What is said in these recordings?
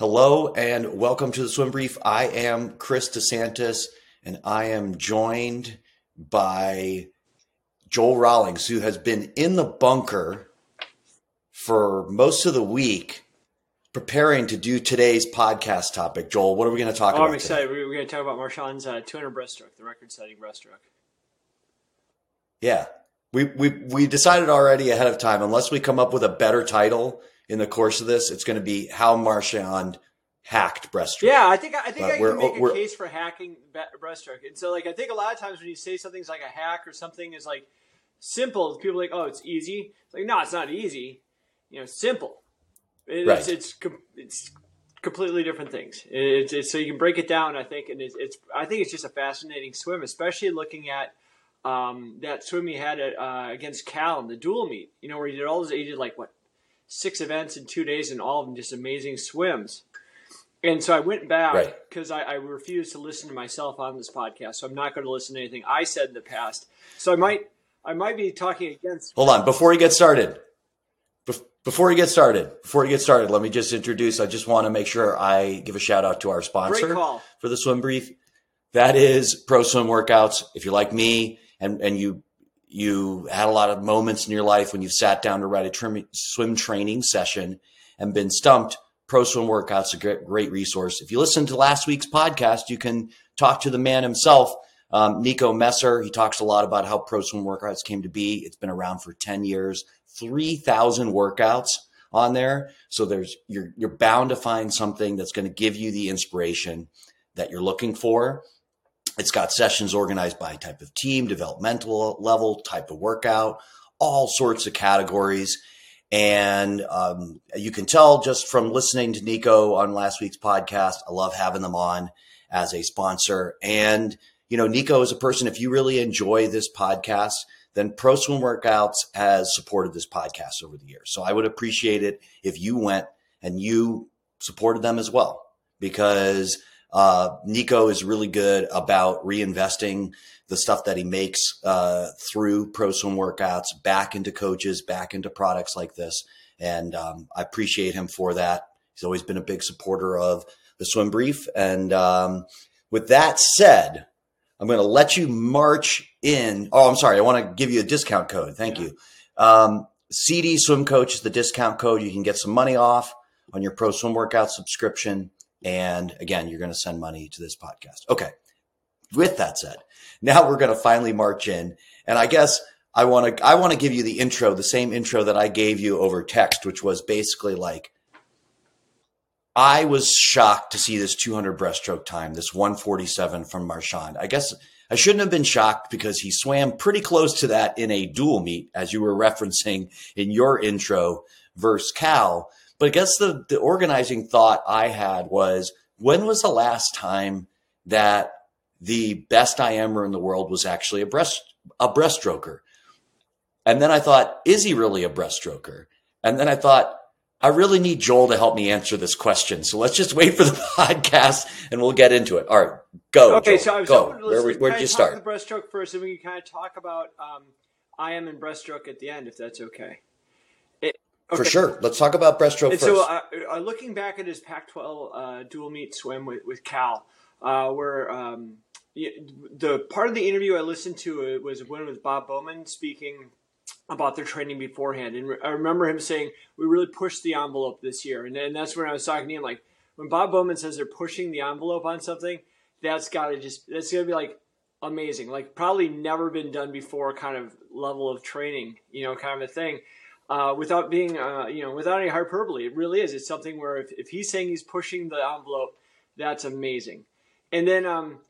Hello and welcome to the Swim Brief. I am Chris DeSantis and I am joined by Joel Rawlings, who has been in the bunker for most of the week preparing to do today's podcast topic. Joel, what are we going to talk oh, about? I'm excited. Today? We're going to talk about Marchand's uh, 200 breaststroke, the record-setting breaststroke. Yeah, we we we decided already ahead of time. Unless we come up with a better title in the course of this, it's going to be how Marchand hacked breaststroke. Yeah, I think I think But I can make a case for hacking breaststroke. And so, like, I think a lot of times when you say something's like a hack or something is like simple, people are like, oh, it's easy. It's like, no, it's not easy. You know, simple. It- Right. It's it's it's completely different things. It's, it's so you can break it down. I think, and it's, it's I think it's just a fascinating swim, especially looking at. Um, that swim he had at, uh, against Cal in the dual meet, you know, where he did all those, he did like what six events in two days, and all of them just amazing swims. And so I went back Right. because I, I refused to listen to myself on this podcast. So I'm not going to listen to anything I said in the past. So I might I might be talking against. Hold on, before you get started. bef- Before you get started, before you get started, let me just introduce. I just want to make sure I give a shout out to our sponsor for the swim brief. That is Pro Swim Workouts. If you're like me and and you you had a lot of moments in your life when you've sat down to write a trim, swim training session and been stumped, Pro Swim Workouts a great, great resource. If you listen to last week's podcast, you can talk to the man himself, um, Nico Messer. He talks a lot about how Pro Swim Workouts came to be. It's been around for 10 years, 3,000 workouts on there. So there's you're you're bound to find something that's going to give you the inspiration that you're looking for. It's got sessions organized by type of team, developmental level, type of workout, all sorts of categories. And um, you can tell just from listening to Nico on last week's podcast, I love having them on as a sponsor. And, you know, Nico is a person, if you really enjoy this podcast, then Pro Swim Workouts has supported this podcast over the years. So I would appreciate it if you went and you supported them as well because uh, Nico is really good about reinvesting the stuff that he makes uh, through Pro Swim Workouts back into coaches, back into products like this. And um, I appreciate him for that. He's always been a big supporter of the swim brief. And um, with that said, I'm going to let you march in. Oh, I'm sorry. I want to give you a discount code. Thank Yeah. you. Um, CD Swim Coach is the discount code. You can get some money off on your Pro Swim Workout subscription. And again, you're going to send money to this podcast. Okay. With that said, now we're going to finally march in. And I guess I want to I want to give you the intro, the same intro that I gave you over text, which was basically like I was shocked to see this 200 breaststroke time, this 147 from Marchand. I guess I shouldn't have been shocked because he swam pretty close to that in a dual meet, as you were referencing in your intro versus Cal. But I guess the, the organizing thought I had was when was the last time that the best I IMer in the world was actually a breast a breaststroker? And then I thought, is he really a breaststroker? And then I thought, I really need Joel to help me answer this question. So let's just wait for the podcast and we'll get into it. All right, go. Okay, Joel, so I was go. to Where, listen- where'd you start? The breaststroke first, and we can kind of talk about um, I am in breaststroke at the end, if that's okay. It, For sure. Let's talk about breaststroke And first. so, uh, uh, looking back at his Pac-12 uh, dual meet swim with, with Cal, uh, where um, the part of the interview I listened to uh, was when with Bob Bowman speaking about their training beforehand, and I remember him saying we really pushed the envelope this year, and, and that's when I was talking to him like when Bob Bowman says they're pushing the envelope on something, that's got to just that's gonna be like amazing, like probably never been done before, kind of level of training, you know, kind of a thing uh, without being, uh, you know, without any hyperbole. It really is. It's something where if, if he's saying he's pushing the envelope, that's amazing. And then um,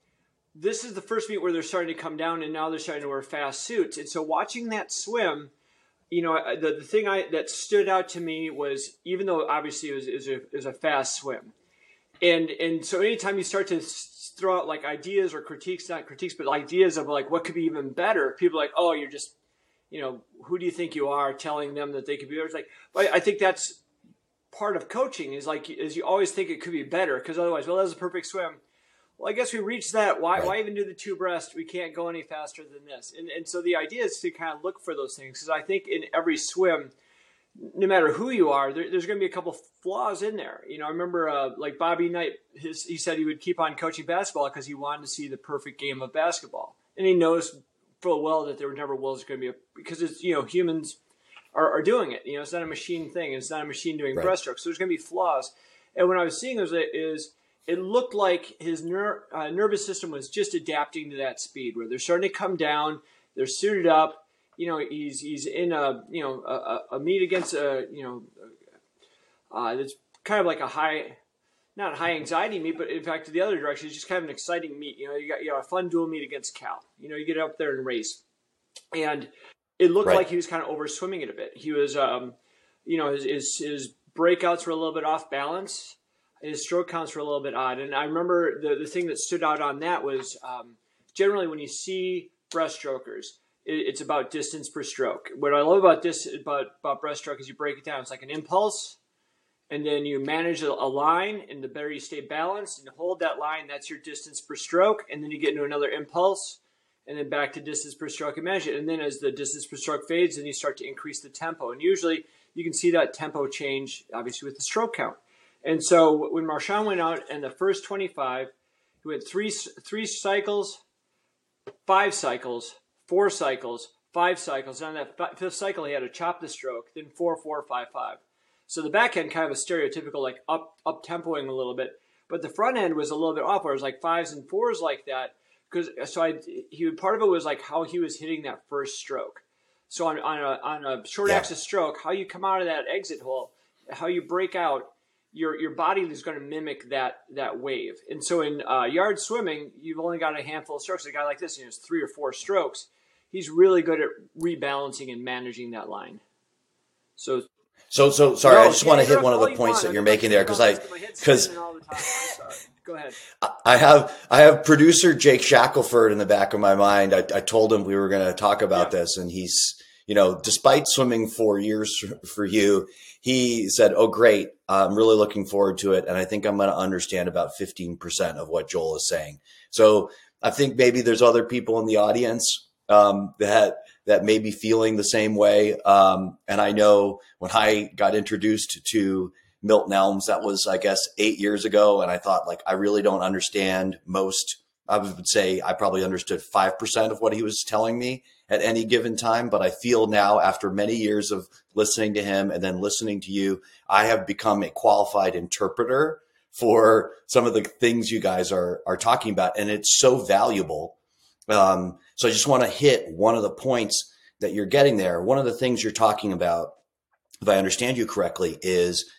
this is the first meet where they're starting to come down, and now they're starting to wear fast suits. And so watching that swim, you know, the, the thing I that stood out to me was even though obviously it was, it was, a, it was a fast swim, and and so anytime you start to throw out like ideas or critiques, not critiques, but ideas of like what could be even better, people are like, oh, you're just you know, who do you think you are telling them that they could be better? It's like, I think that's part of coaching is like, is you always think it could be better because otherwise, well, that was a perfect swim. Well, I guess we reached that. Why, why even do the two breast? We can't go any faster than this. And, and so the idea is to kind of look for those things because I think in every swim, no matter who you are, there, there's going to be a couple flaws in there. You know, I remember uh, like Bobby Knight, his, he said he would keep on coaching basketball because he wanted to see the perfect game of basketball, and he knows full well that there never was going to be a because it's you know humans are, are doing it. You know, it's not a machine thing. It's not a machine doing right. breaststrokes. So there's going to be flaws. And when I was seeing those, is it looked like his ner- uh, nervous system was just adapting to that speed, where they're starting to come down. They're suited up. You know, he's he's in a you know a, a meet against a you know uh, it's kind of like a high, not high anxiety meet, but in fact the other direction is just kind of an exciting meet. You know, you got you got a fun dual meet against Cal. You know, you get up there and race, and it looked right. like he was kind of over swimming it a bit. He was, um, you know, his, his, his breakouts were a little bit off balance. His stroke counts were a little bit odd. And I remember the, the thing that stood out on that was um, generally when you see breaststrokers, it, it's about distance per stroke. What I love about this about, about breaststroke is you break it down. It's like an impulse, and then you manage a, line, and the better you stay balanced and hold that line, that's your distance per stroke. And then you get into another impulse and then back to distance per stroke and. And then as the distance per stroke fades, then you start to increase the tempo. And usually you can see that tempo change, obviously, with the stroke count. And so when Marchand went out in the first 25, he went three, three cycles, five cycles, four cycles, five cycles. And on that fifth cycle, he had to chop the stroke, then four, four, five, five. So the back end kind of a stereotypical, like up up tempoing a little bit. But the front end was a little bit off, where it was like fives and fours like that because so I he part of it was like how he was hitting that first stroke. So on on a on a short yeah. axis stroke, how you come out of that exit hole, how you break out, your your body is going to mimic that that wave. And so in uh, yard swimming, you've only got a handful of strokes. A guy like this, you know, it's three or four strokes. He's really good at rebalancing and managing that line. So so so sorry, no, I just yeah, want to hit one of the points that you're making there because I because Go ahead. I have I have producer Jake Shackelford in the back of my mind. I, I told him we were going to talk about yeah. this, and he's you know, despite swimming four years for you, he said, "Oh, great! I'm really looking forward to it, and I think I'm going to understand about 15 percent of what Joel is saying." So I think maybe there's other people in the audience um, that that may be feeling the same way. Um, and I know when I got introduced to Milt Nelms. That was, I guess, eight years ago. And I thought, like, I really don't understand most. I would say I probably understood 5% of what he was telling me at any given time. But I feel now, after many years of listening to him and then listening to you, I have become a qualified interpreter for some of the things you guys are, are talking about. And it's so valuable. Um, so I just want to hit one of the points that you're getting there. One of the things you're talking about, if I understand you correctly, is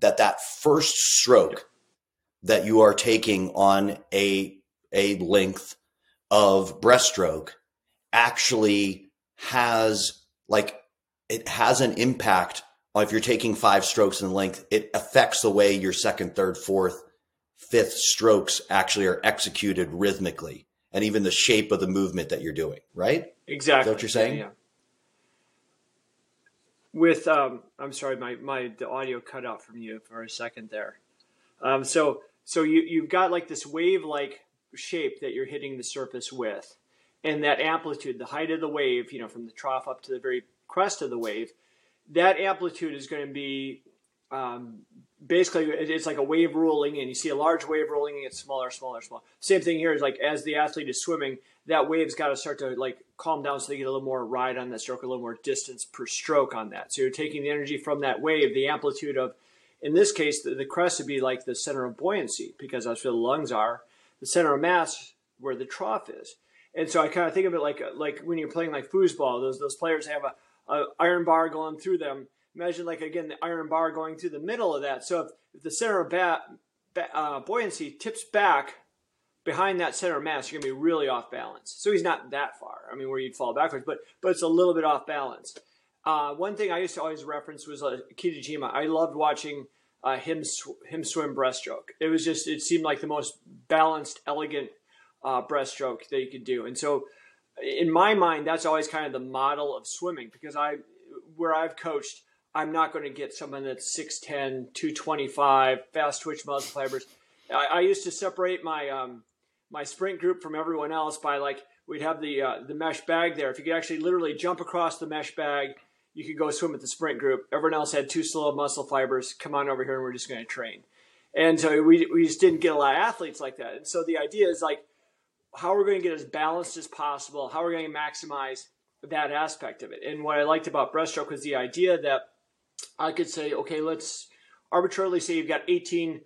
that that first stroke that you are taking on a a length of breaststroke actually has like it has an impact if you're taking five strokes in length it affects the way your second third fourth fifth strokes actually are executed rhythmically and even the shape of the movement that you're doing right? Exactly what you're saying? Yeah, yeah. With um, I'm sorry, my, my the audio cut out from you for a second there. Um, so so you you've got like this wave like shape that you're hitting the surface with, and that amplitude, the height of the wave, you know, from the trough up to the very crest of the wave, that amplitude is going to be um, basically it's like a wave rolling and you see a large wave rolling and it's smaller smaller smaller. Same thing here is like as the athlete is swimming that wave's got to start to like calm down so they get a little more ride on that stroke a little more distance per stroke on that. So you're taking the energy from that wave the amplitude of in this case the, the crest would be like the center of buoyancy because that's where the lungs are the center of mass where the trough is. And so i kind of think of it like like when you're playing like foosball those those players have a, a iron bar going through them imagine like again the iron bar going through the middle of that. So if, if the center of ba- ba- uh, buoyancy tips back behind that center mass, you're gonna be really off balance. So he's not that far. I mean, where you'd fall backwards, but but it's a little bit off balance. Uh, one thing I used to always reference was uh, Kitajima. I loved watching uh, him sw- him swim breaststroke. It was just it seemed like the most balanced, elegant uh, breaststroke that you could do. And so, in my mind, that's always kind of the model of swimming because I where I've coached, I'm not going to get someone that's 6'10, 225, fast twitch muscle fibers. I, I used to separate my um, my sprint group from everyone else by like we'd have the uh, the mesh bag there. If you could actually literally jump across the mesh bag you could go swim with the sprint group. Everyone else had too slow muscle fibers. Come on over here and we're just going to train. And so we, we just didn't get a lot of athletes like that. And so the idea is like, how we're going to get as balanced as possible, how we're going to maximize that aspect of it. And what I liked about breaststroke was the idea that I could say, okay, let's arbitrarily say you've got 18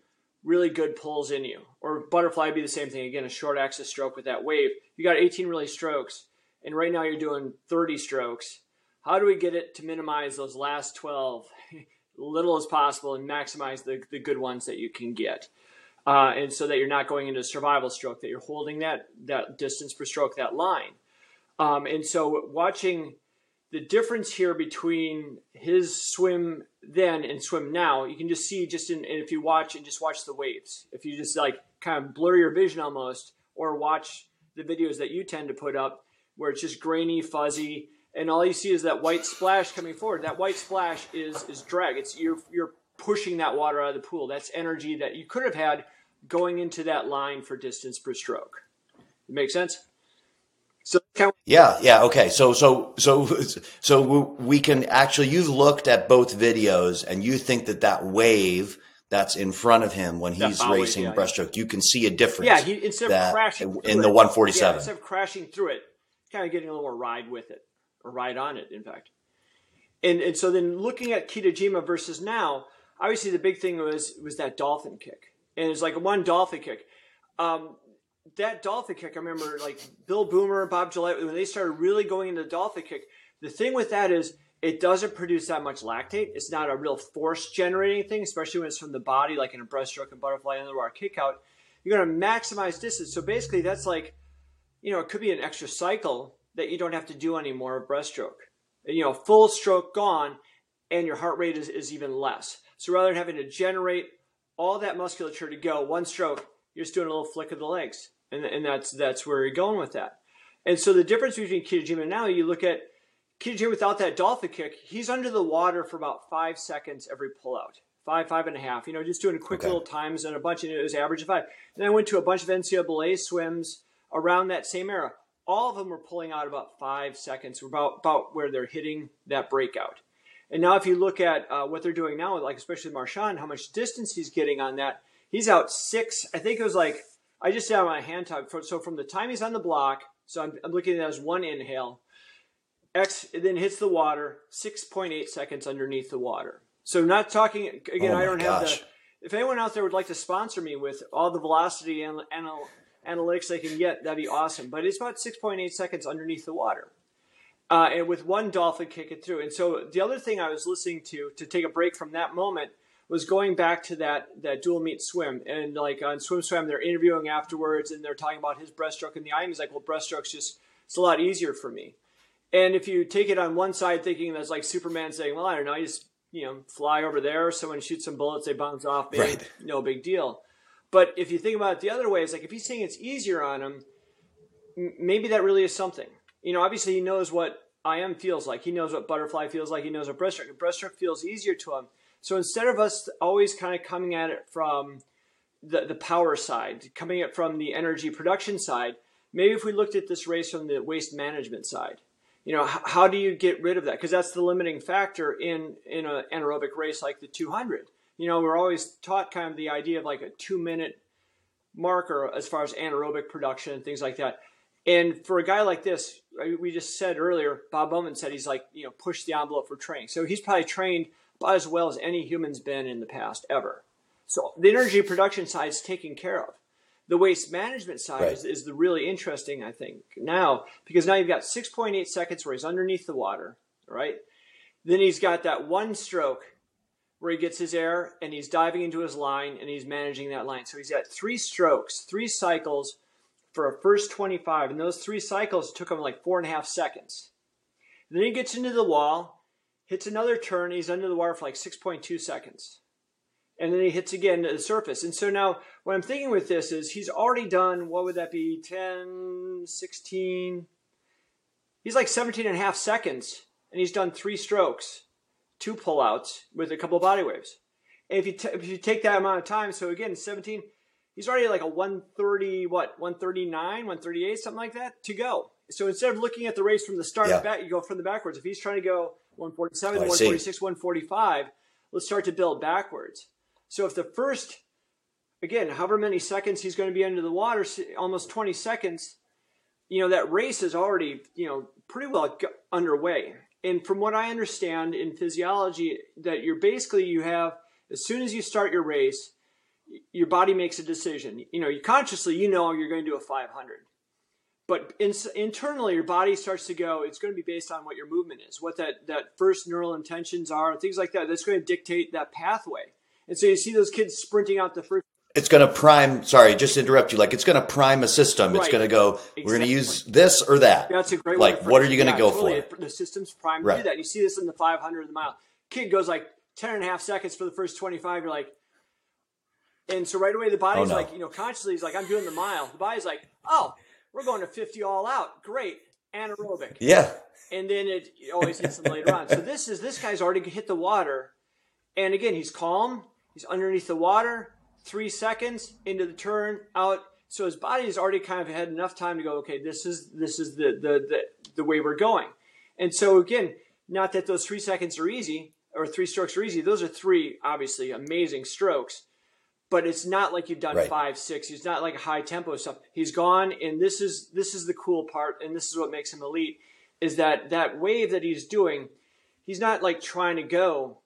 really good pulls in you, or butterfly be the same thing. Again, a short axis stroke with that wave. You got 18 really strokes, and right now you're doing 30 strokes. How do we get it to minimize those last 12 little as possible and maximize the, the good ones that you can get? Uh, and so that you're not going into survival stroke, that you're holding that that distance per stroke, that line. Um, and so watching the difference here between his swim then and swim now, you can just see just in if you watch and just watch the waves. If you just like kind of blur your vision almost, or watch the videos that you tend to put up where it's just grainy, fuzzy, and all you see is that white splash coming forward. That white splash is is drag. It's you're you're pushing that water out of the pool. That's energy that you could have had going into that line for distance per stroke. Make sense? So yeah, yeah, okay. So so so so we can actually you've looked at both videos and you think that that wave that's in front of him when he's racing yeah, breaststroke, yeah. you can see a difference. Yeah, he, instead of crashing in the 147. Yeah, instead of crashing through it, kind of getting a little more ride with it or ride on it, in fact. And and so then looking at Kitajima versus now, obviously the big thing was was that dolphin kick, and it's like one dolphin kick. Um, that dolphin kick, I remember like Bill Boomer, and Bob Gillett, when they started really going into dolphin kick, the thing with that is it doesn't produce that much lactate. It's not a real force generating thing, especially when it's from the body, like in a breaststroke and butterfly underwater kick out. You're going to maximize distance. So basically, that's like, you know, it could be an extra cycle that you don't have to do anymore of breaststroke. You know, full stroke gone, and your heart rate is, is even less. So rather than having to generate all that musculature to go one stroke, you're just doing a little flick of the legs and, and that's that's where you're going with that. And so the difference between Kitajima now, you look at Kitajima without that dolphin kick, he's under the water for about five seconds every pullout. Five, five and a half. You know, just doing quick okay. little times and a bunch, and it was average of five. And I went to a bunch of NCAA swims around that same era. All of them were pulling out about five seconds, about about where they're hitting that breakout. And now, if you look at uh, what they're doing now, like especially Marchand, how much distance he's getting on that, he's out six. I think it was like I just have my hand tug. So from the time he's on the block, so I'm, I'm looking at that as one inhale. X then hits the water, 6.8 seconds underneath the water. So not talking again. Oh I don't gosh. have the. If anyone out there would like to sponsor me with all the velocity and anal, analytics they can get, that'd be awesome. But it's about 6.8 seconds underneath the water. Uh, and with one dolphin kick it through. And so the other thing I was listening to to take a break from that moment was going back to that that dual meet swim. And like on SwimSwam they're interviewing afterwards and they're talking about his breaststroke and the eye he's like well breaststroke's just it's a lot easier for me. And if you take it on one side thinking that's like superman saying well i don't know you just you know fly over there. Someone shoots some bullets they bounce off maybe right. no big deal. But if you think about it the other way it's like if he's saying it's easier on him maybe that really is something. You know obviously he knows what im feels like. He knows what butterfly feels like. He knows what breaststroke breaststroke feels easier to him so instead of us always kind of coming at it from the, the power side, coming at it from the energy production side, maybe if we looked at this race from the waste management side, you know, how, how do you get rid of that? Because that's the limiting factor in in an anaerobic race like the 200. You know, we're always taught kind of the idea of like a two minute marker as far as anaerobic production and things like that. And for a guy like this, uh, we just said earlier, Bob Bowman said he's like, you know, push the envelope for training. So he's probably trained about as well as any human's been in the past ever. So the energy production side is taken care of. The waste management side right. is, is the really interesting, I think, now because now you've got 6.8 seconds where he's underneath the water, right? Then he's got that one stroke where he gets his air and he's diving into his line and he's managing that line. So he's got three strokes, three cycles for a first 25. And those three cycles took him like four and a half seconds. then he gets into the wall hits another turn. He's under the water for like 6.2 seconds. And then he hits again to the surface. And so now what I'm thinking with this is he's already done, what would that be, 10, 16? He's like 17 and a half seconds. And he's done three strokes, two pullouts with a couple of body waves. And if you, t- if you take that amount of time, so again, 17, he's already like a 130, what, 139, 138, something like that to go. So instead of looking at the race from the start yeah. back, you go from the backwards. If he's trying to go 147, 146, 145. Let's start to build backwards. So if the first, again, however many seconds he's going to be under the water, almost 20 seconds, you know, that race is already, you know, pretty well underway. And from what I understand in physiology, that you're basically, you have, as soon as you start your race, your body makes a decision. You know, you consciously, you know, you're going to do a 500 but in, internally your body starts to go it's going to be based on what your movement is what that, that first neural intentions are things like that that's going to dictate that pathway and so you see those kids sprinting out the first it's going to prime sorry just interrupt you like it's going to prime a system right. it's going to go exactly. we're going to use this or that that's a great like what are you going yeah, to go totally. for the system's primed right. to do that you see this in the 500 the mile kid goes like 10 and a half seconds for the first 25 you're like and so right away the body's oh, no. like you know consciously he's like i'm doing the mile the body's like oh we're going to 50 all out. Great. Anaerobic. Yeah. And then it always hits them later on. So this is this guy's already hit the water. And again, he's calm. He's underneath the water. Three seconds into the turn, out. So his body has already kind of had enough time to go, okay, this is this is the the the, the way we're going. And so again, not that those three seconds are easy or three strokes are easy. Those are three obviously amazing strokes but it's not like you've done right. five, six. He's not like high tempo stuff. He's gone, and this is this is the cool part, and this is what makes him elite. Is that that wave that he's doing? He's not like trying to go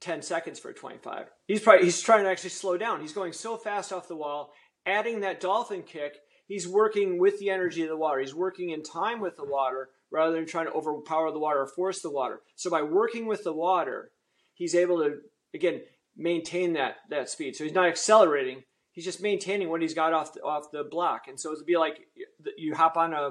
ten seconds for a twenty-five. He's probably he's trying to actually slow down. He's going so fast off the wall, adding that dolphin kick. He's working with the energy of the water. He's working in time with the water rather than trying to overpower the water or force the water. So by working with the water, he's able to again maintain that that speed. So he's not accelerating; he's just maintaining what he's got off the, off the block. And so it'd be like you hop on a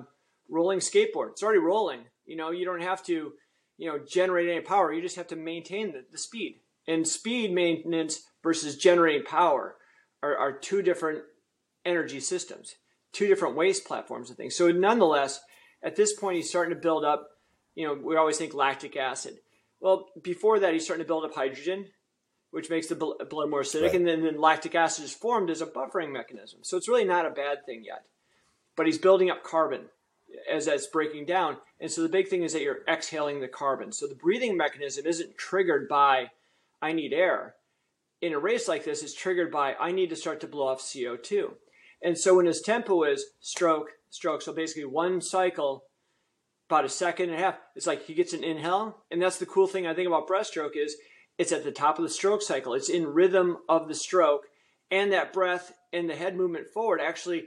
rolling skateboard; it's already rolling. You know, you don't have to, you know, generate any power. You just have to maintain the, the speed. And speed maintenance versus generating power are, are two different energy systems, two different waste platforms and things. So nonetheless, at this point, he's starting to build up. You know, we always think lactic acid. Well, before that, he's starting to build up hydrogen which makes the blood more acidic, right. and then, then lactic acid is formed as a buffering mechanism. So it's really not a bad thing yet. But he's building up carbon as that's breaking down. And so the big thing is that you're exhaling the carbon. So the breathing mechanism isn't triggered by, I need air. In a race like this, it's triggered by, I need to start to blow off CO2. And so when his tempo is stroke, stroke, so basically one cycle, about a second and a half, it's like he gets an inhale. And that's the cool thing I think about breaststroke is it's at the top of the stroke cycle. It's in rhythm of the stroke. And that breath and the head movement forward actually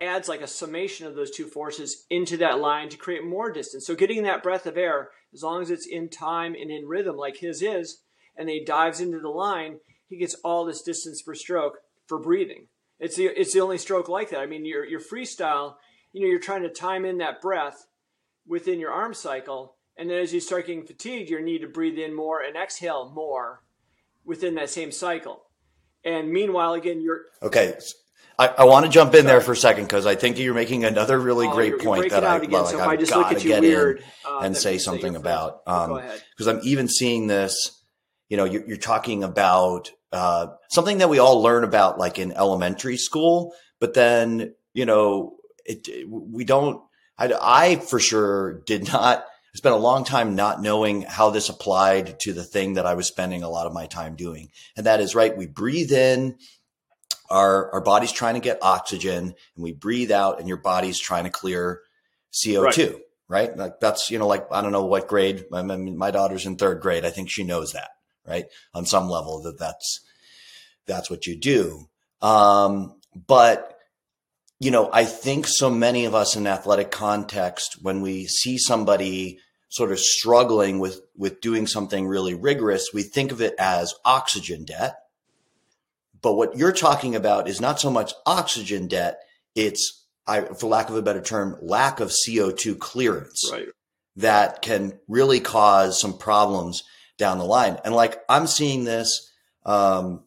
adds like a summation of those two forces into that line to create more distance. So getting that breath of air, as long as it's in time and in rhythm like his is, and he dives into the line, he gets all this distance per stroke for breathing. It's the it's the only stroke like that. I mean, your your freestyle, you know, you're trying to time in that breath within your arm cycle, and then as you start getting fatigued, you need to breathe in more and exhale more within that same cycle. And meanwhile, again, you're okay. I, I want to jump in Sorry. there for a second because I think you're making another really oh, great you're, point you're that I, so like, I just look at you weird, uh, and say something about because um, I'm even seeing this. You know, you're, you're talking about uh, something that we all learn about, like in elementary school, but then you know, it, we don't. I, I for sure did not I spent a long time not knowing how this applied to the thing that I was spending a lot of my time doing. And that is right. We breathe in, our, our body's trying to get oxygen and we breathe out and your body's trying to clear CO2. Right. right? Like that's, you know, like, I don't know what grade. I mean, my daughter's in third grade. I think she knows that, right? On some level that that's, that's what you do. Um, but you know, I think so many of us in athletic context, when we see somebody sort of struggling with with doing something really rigorous, we think of it as oxygen debt. But what you're talking about is not so much oxygen debt; it's, I, for lack of a better term, lack of CO2 clearance right. that can really cause some problems down the line. And like I'm seeing this. Um,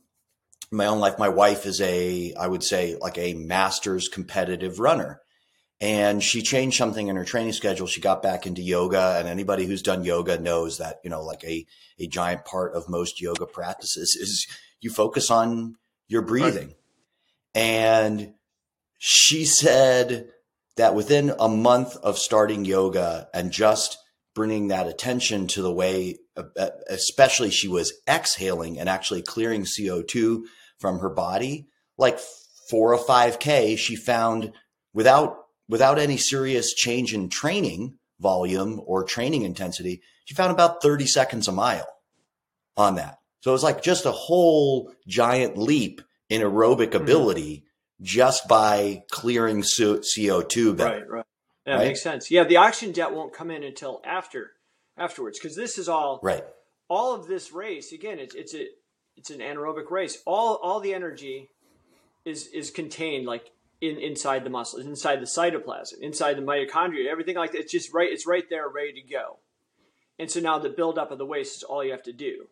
in my own life, my wife is a, I would say, like a master's competitive runner and she changed something in her training schedule. She got back into yoga, and anybody who's done yoga knows that you know, like a a giant part of most yoga practices is you focus on your breathing. Right. And she said that within a month of starting yoga and just bringing that attention to the way, uh, uh, especially she was exhaling and actually clearing CO2 from her body, like four or 5K, she found without, without any serious change in training volume or training intensity, she found about 30 seconds a mile on that. So it was like just a whole giant leap in aerobic mm-hmm. ability mm-hmm. just by clearing CO2 better. Right, right. That right? makes sense. Yeah, the oxygen debt won't come in until after afterwards because this is all right. All of this race again, it's it's a it's an anaerobic race. All all the energy is is contained like in inside the muscles, inside the cytoplasm, inside the mitochondria, everything like that. It's just right. It's right there, ready to go. And so now the buildup of the waste is all you have to do,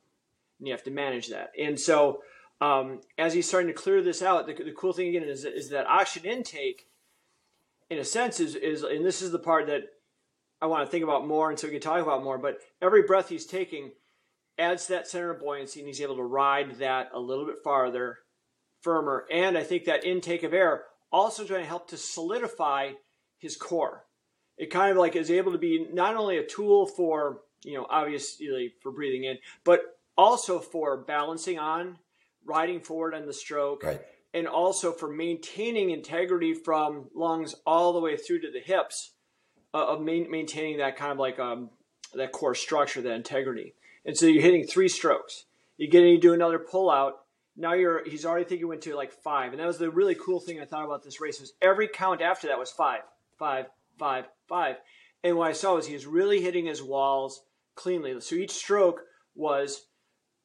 and you have to manage that. And so um, as he's starting to clear this out, the, the cool thing again is, is that oxygen intake in a sense is is and this is the part that I want to think about more and so we can talk about more, but every breath he's taking adds that center of buoyancy and he's able to ride that a little bit farther, firmer. And I think that intake of air also going to help to solidify his core. It kind of like is able to be not only a tool for, you know, obviously for breathing in, but also for balancing on, riding forward on the stroke. Right and also for maintaining integrity from lungs all the way through to the hips uh, of main, maintaining that kind of like um, that core structure, that integrity. And so you're hitting three strokes. You get you do another pull out. Now you're he's already thinking went to like five, and that was the really cool thing I thought about this race was every count after that was five, five, five, five. And what I saw was he was really hitting his walls cleanly. So each stroke was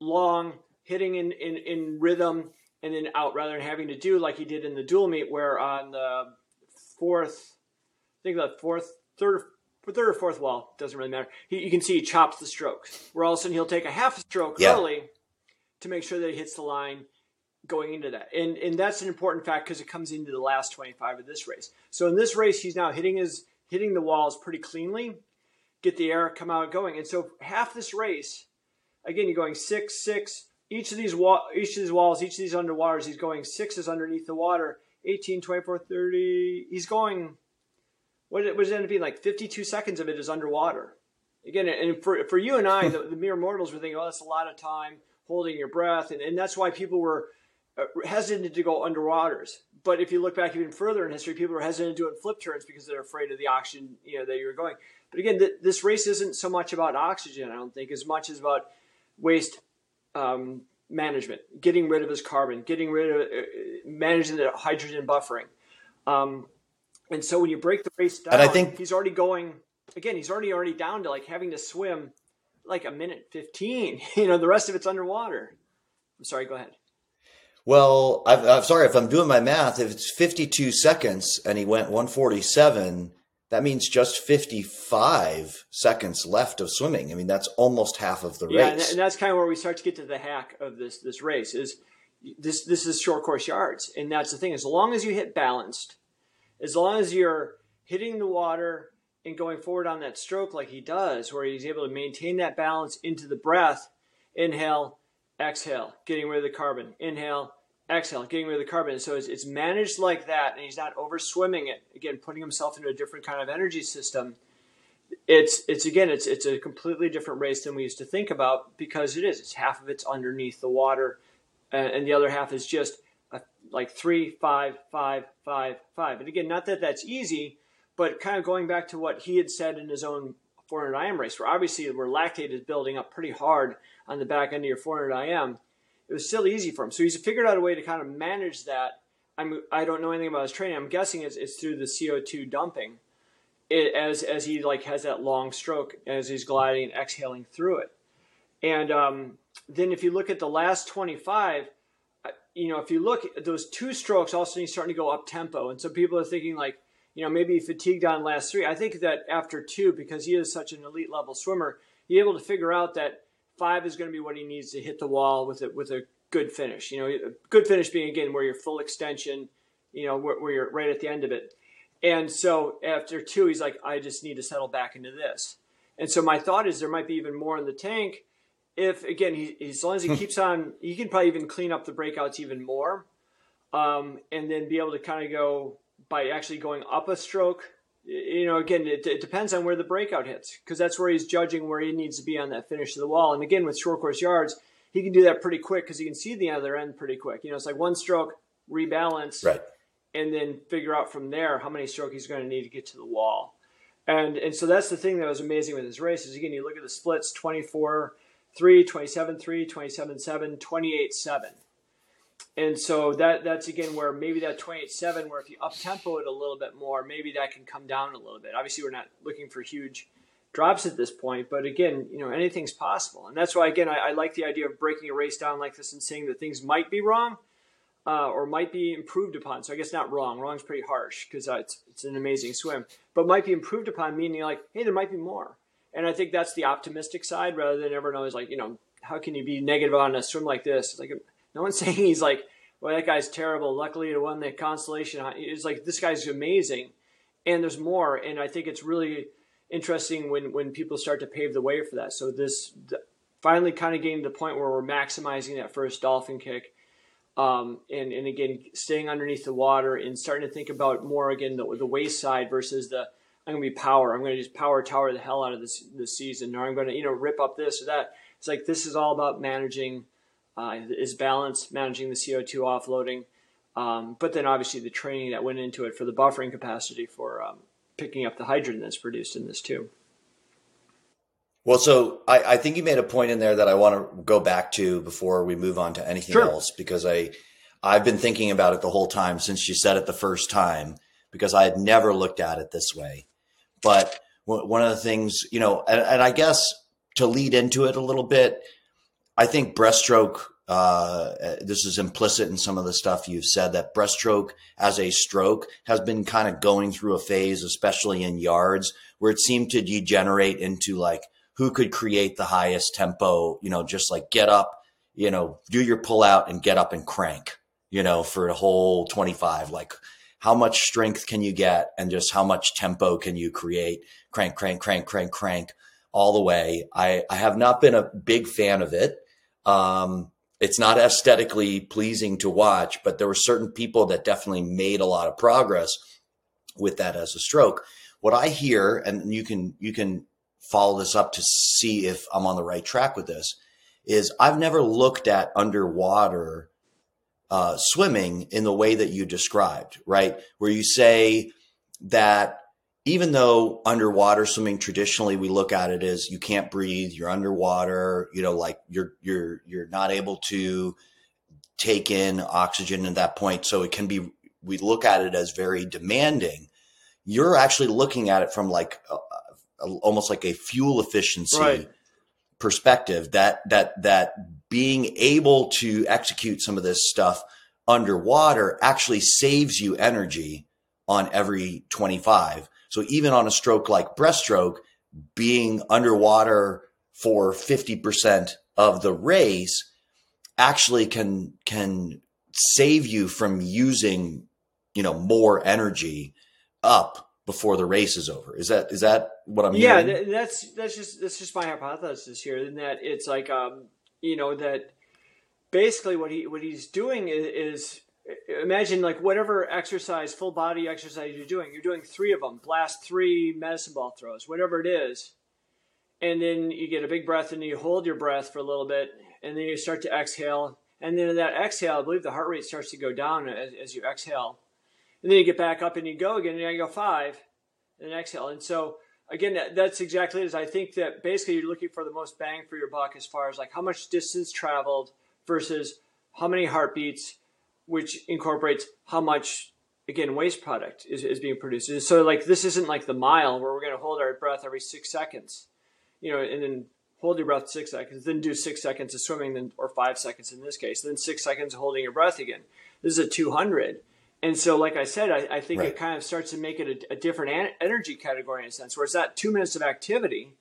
long, hitting in, in, in rhythm, and then out rather than having to do like he did in the dual meet where on the fourth I think the fourth third third or fourth wall doesn't really matter he, you can see he chops the strokes where all of a sudden he'll take a half a stroke yeah. early to make sure that he hits the line going into that and and that's an important fact because it comes into the last 25 of this race so in this race he's now hitting his hitting the walls pretty cleanly get the air come out going and so half this race again you're going six six each of these wall, each of these walls, each of these underwaters, he's going sixes underneath the water. 18, 24, 30. He's going. What, does it end up being? Like 52 seconds of it is underwater. Again, and for, for you and I, the, the mere mortals were thinking, oh, that's a lot of time holding your breath. And, and that's why people were uh, hesitant to go underwaters. But if you look back even further in history, people were hesitant to do it in flip turns because they're afraid of the oxygen you know that you were going. But again, th- this race isn't so much about oxygen, I don't think, as much as about waste um, management, getting rid of his carbon, getting rid of uh, managing the hydrogen buffering. Um, and so when you break the race down, and I think he's already going again. He's already already down to like having to swim like a minute fifteen. You know, the rest of it's underwater. I'm sorry. Go ahead. Well, i am sorry if I'm doing my math. If it's 52 seconds and he went 147, that means just 55 seconds left of swimming. I mean, that's almost half of the yeah, race. and that's kind of where we start to get to the hack of this this race is this this is short course yards, and that's the thing. As long as you hit balanced, as long as you're hitting the water and going forward on that stroke like he does, where he's able to maintain that balance into the breath, inhale, exhale, getting rid of the carbon, inhale, exhale, getting rid of the carbon. So it's, it's managed like that, and he's not over swimming it. Again, putting himself into a different kind of energy system. It's it's again it's it's a completely different race than we used to think about because it is. It's half of it's underneath the water, and, and the other half is just a, like three, five, five, five, five. And again, not that that's easy, but kind of going back to what he had said in his own 400 IM race, where obviously where lactate is building up pretty hard on the back end of your 400 IM it was still easy for him. So he's figured out a way to kind of manage that. I'm, I don't know anything about his training. I'm guessing it's, it's through the CO2 dumping it, as, as he like has that long stroke as he's gliding and exhaling through it. And um, then if you look at the last 25, uh, you know, if you look at those two strokes, all of a sudden he's starting to go up tempo. And so people are thinking like, you know, maybe fatigued on last three. I think that after two, because he is such an elite level swimmer, he's able to figure out that five is going to be what he needs to hit the wall with it with a good finish. You know, a good finish being again where you're full extension, you know, where, where, you're right at the end of it. And so after two, he's like, I just need to settle back into this. And so my thought is there might be even more in the tank. If again, he, as long as he hmm. keeps on, he can probably even clean up the breakouts even more, um, and then be able to kind of go by actually going up a stroke you know, again, it, it depends on where the breakout hits because that's where he's judging where he needs to be on that finish of the wall. And again, with short course yards, he can do that pretty quick because he can see the other end pretty quick. You know, it's like one stroke, rebalance, right. and then figure out from there how many strokes he's going to need to get to the wall. And and so that's the thing that was amazing with his race is again, you look at the splits 24 3, 27 3, 27 7, 28 7. And so that that's again where maybe that 28-7, where if you up tempo it a little bit more, maybe that can come down a little bit. Obviously, we're not looking for huge drops at this point, but again, you know, anything's possible. And that's why again I, I like the idea of breaking a race down like this and saying that things might be wrong. Uh, or might be improved upon. So I guess not wrong. Wrong's pretty harsh because uh, it's it's an amazing swim, but might be improved upon, meaning like, hey, there might be more. And I think that's the optimistic side rather than everyone always like, you know, how can you be negative on a swim like this? Like no one's saying he's like, well, that guy's terrible. Luckily, he won the constellation. It's like this guy's amazing, and there's more. And I think it's really interesting when when people start to pave the way for that. So this finally kind of getting to the point where we're maximizing that first dolphin kick. Um, and, and again, staying underneath the water and starting to think about more again the, the waste side versus the I'm going to be power. I'm going to just power tower the hell out of this this season, or I'm going to you know rip up this or that. It's like this is all about managing uh, is balance, managing the CO2 offloading, um, but then obviously the training that went into it for the buffering capacity for um, picking up the hydrogen that's produced in this too. Well, so I, I, think you made a point in there that I want to go back to before we move on to anything sure. else because I I've been thinking about it the whole time since you said it the first time because I had never looked at it this way. But one of the things, you know, and, and I guess to lead into it a little bit, I think breaststroke. Uh, this is implicit in some of the stuff you've said that breaststroke as a stroke has been kind of going through a phase, especially in yards, where it seemed to degenerate into like who could create the highest tempo. You know, just like get up, you know, do your pull out and get up and crank. You know, for a whole twenty five, like how much strength can you get and just how much tempo can you create? Crank, crank, crank, crank, crank all the way. I, I have not been a big fan of it. Um, it's not aesthetically pleasing to watch, but there were certain people that definitely made a lot of progress with that as a stroke. What I hear, and you can you can follow this up to see if I'm on the right track with this, is I've never looked at underwater uh, swimming in the way that you described, right? Where you say that even though underwater swimming traditionally we look at it as you can't breathe you're underwater you know like you're you're you're not able to take in oxygen at that point. So it can be we look at it as very demanding. You're actually looking at it from like a, a, almost like a fuel efficiency right. perspective that that that being able to execute some of this stuff underwater actually saves you energy on every 25 so even on a stroke like breaststroke, being underwater for 50% of the race actually can can save you from using, you know, more energy up before the race is over. Is that is that what I'm yeah, that's that's just that's just my hypothesis here. In that it's like um, you know that basically what he what he's doing is, is imagine like whatever exercise, full body exercise you're doing, you're doing three of them, blast three medicine ball throws, whatever it is. And then you get a big breath and you hold your breath for a little bit and then you start to exhale. And then in that exhale, I believe the heart rate starts to go down as, as you exhale. And then you get back up and you go again and you go five and exhale. And so again, that's exactly as I think that basically you're looking for the most bang for your buck as far as like how much distance traveled versus how many heartbeats which incorporates how much again waste product is, is being produced. So like this isn't like the mile where we're going to hold our breath every six seconds, you know, and then hold your breath six seconds, then do six seconds of swimming, then or five seconds in this case, then six seconds of holding your breath again. This is a 200. And so, like I said, I, I think right. it kind of starts to make it a, a different an- energy category in a sense, where it's not two minutes of activity.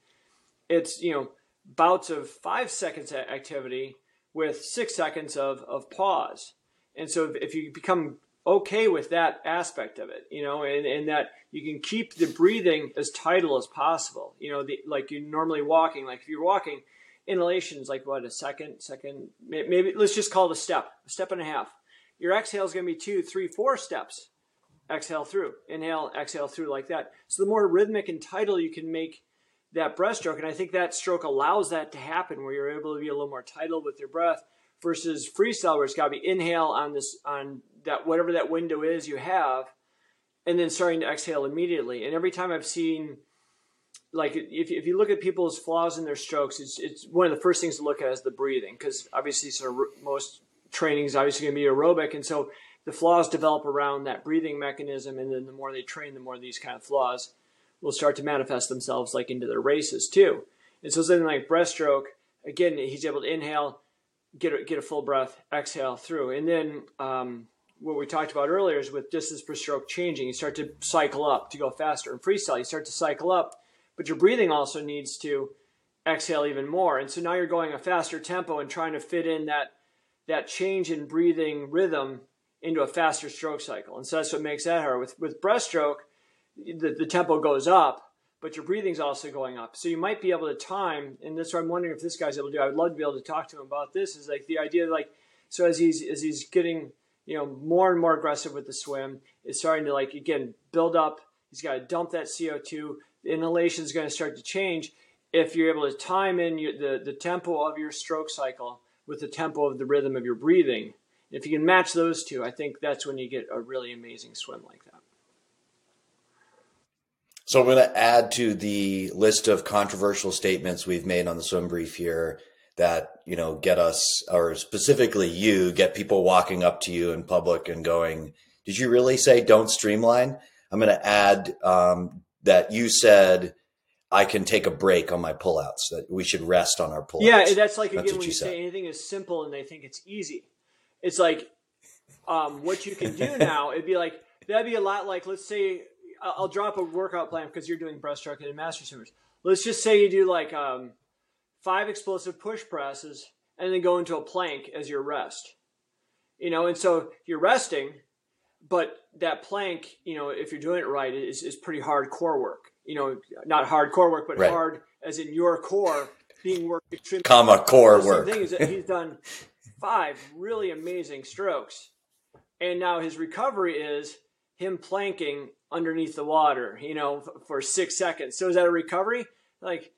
It's, you know, bouts of five seconds of activity with six seconds of, of pause. And so if you become okay with that aspect of it, you know, and, and that you can keep the breathing as tidal as possible, you know, the, like you're normally walking, like if you're walking, inhalation is like what, a second, second, maybe let's just call it a step, a step and a half. Your exhale is going to be two, three, four steps exhale through, inhale, exhale through like that. So the more rhythmic and tidal you can make that breaststroke, and I think that stroke allows that to happen, where you're able to be a little more tidal with your breath versus freestyle, where it's got to be inhale on this on that whatever that window is you have, and then starting to exhale immediately. And every time I've seen like if, if you look at people's flaws in their strokes, it's it's one of the first things to look at is the breathing because obviously of most training is obviously going to be aerobic, and so the flaws develop around that breathing mechanism, and then the more they train, the more these kind of flaws will start to manifest themselves like into their races too. And so something like breaststroke, again, he's able to inhale, get a, get a full breath, exhale through, and then um, what we talked about earlier is with distance per stroke changing, you start to cycle up to go faster. In freestyle, you start to cycle up but your breathing also needs to exhale even more. And so now you're going a faster tempo and trying to fit in that that change in breathing rhythm into a faster stroke cycle. And so that's what makes that hard. With with breaststroke, the, the tempo goes up, but your breathing's also going up. So you might be able to time, and that's what I'm wondering if this guy's able to do. I would love to be able to talk to him about this. Is like the idea like so as he's as he's getting you know more and more aggressive with the swim, it's starting to like again build up. He's got to dump that CO2 the inhalation is going to start to change if you're able to time in your, the, the tempo of your stroke cycle with the tempo of the rhythm of your breathing. If you can match those two, I think that's when you get a really amazing swim like that. So I'm going to add to the list of controversial statements we've made on the swim brief here that you know get us, or specifically you, get people walking up to you in public and going, "Did you really say don't streamline?" I'm going to add um, that you said I can take a break on my pullouts. That we should rest on our pullouts. Yeah, that's like again that's when you, say anything is simple and they think it's easy. It's like um, what you can do now. It'd be like that'd be a lot like let's say I'll drop a workout plan because you're doing breaststroke and master swimmers. Let's just say you do like um, five explosive push presses and then go into a plank as your rest. You know, and so you're resting but that plank, you know, if you're doing it right, is, is pretty hardcore work. You know, not hardcore work, but right. hard as in your core being worked extremely. Comma core work. The thing is that he's done five really amazing strokes, and now his recovery is him planking underneath the water. You know, for six seconds. So is that a recovery? Like,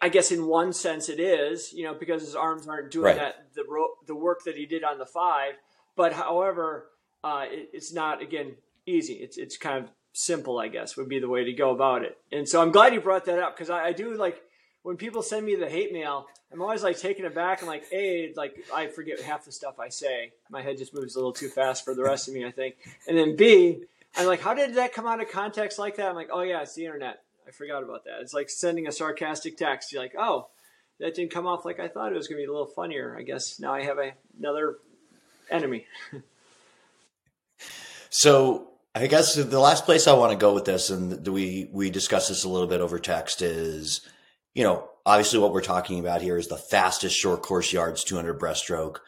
I guess in one sense it is. You know, because his arms aren't doing right. that the ro- the work that he did on the five. But however uh, it, it's not again easy. It's it's kind of simple, I guess, would be the way to go about it. And so I'm glad you brought that up because I, I, do like when people send me the hate mail. I'm always like taken aback and like, a like I forget half the stuff I say. My head just moves a little too fast for the rest of me, I think. And then B, I'm like, how did that come out of context like that? I'm like, oh yeah, it's the internet. I forgot about that. It's like sending a sarcastic text. You're like, oh, that didn't come off like I thought it was going to be a little funnier. I guess now I have a, another enemy. So I guess the last place I want to go with this, and we we discussed this a little bit over text, is you know obviously what we're talking about here is the fastest short course yards 200 breaststroke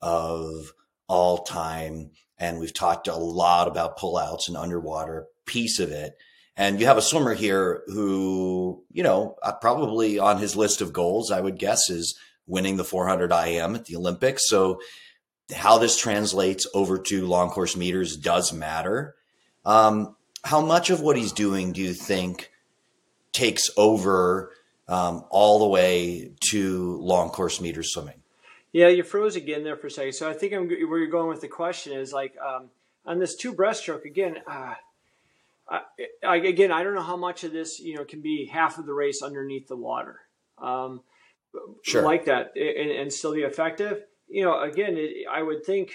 of all time, and we've talked a lot about pullouts and underwater piece of it. And you have a swimmer here who, you know, uh, probably on his list of goals, I would guess, is winning the 400 IM at the Olympics. So how this translates over to long course meters does matter. Um, how much of what he's doing do you think takes over um, all the way to long course meter swimming? Yeah, you froze again there for a second. So I think I'm, where you're going with the question is like um, on this two breaststroke again. Uh, I, I, again, I don't know how much of this you know can be half of the race underneath the water, um, sure. like that, and, and still be effective you know, again, it, I would think,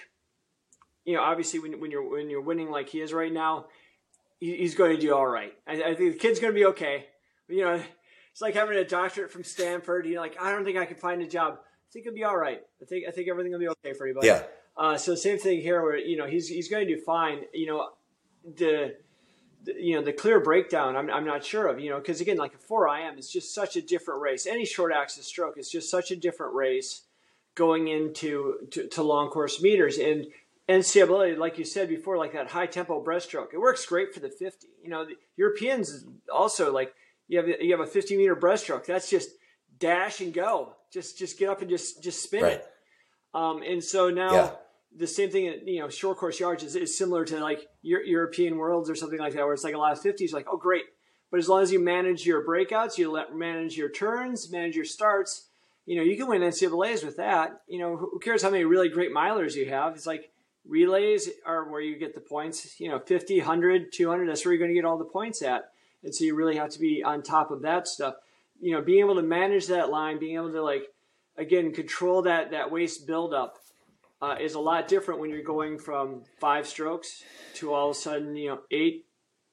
you know, obviously when, when you're when you're winning like he is right now, he, he's going to do all right. I, I think the kid's going to be okay. You know, it's like having a doctorate from Stanford. You know, like I don't think I can find a job. I think it'll be all right. I think I think everything will be okay for everybody. Yeah. Uh, so same thing here, where you know he's he's going to do fine. You know, the, the you know the clear breakdown. I'm I'm not sure of. You know, because again, like a four IM is just such a different race. Any short axis stroke is just such a different race going into to, to long course meters and NCAA, like you said before, like that high tempo breaststroke, it works great for the 50. You know, the Europeans also like you have you have a 50 meter breaststroke. That's just dash and go. Just just get up and just just spin right. it. Um, and so now yeah. the same thing, you know, short course yards is, is similar to like European worlds or something like that, where it's like a lot of 50s, like, oh, great. But as long as you manage your breakouts, you let manage your turns, manage your starts, you know, you can win NCAA's with that. You know, who cares how many really great milers you have? It's like relays are where you get the points, you know, 50, 100, 200, that's where you're going to get all the points at. And so you really have to be on top of that stuff. You know, being able to manage that line, being able to like, again, control that, that waste buildup uh, is a lot different when you're going from five strokes to all of a sudden, you know, eight,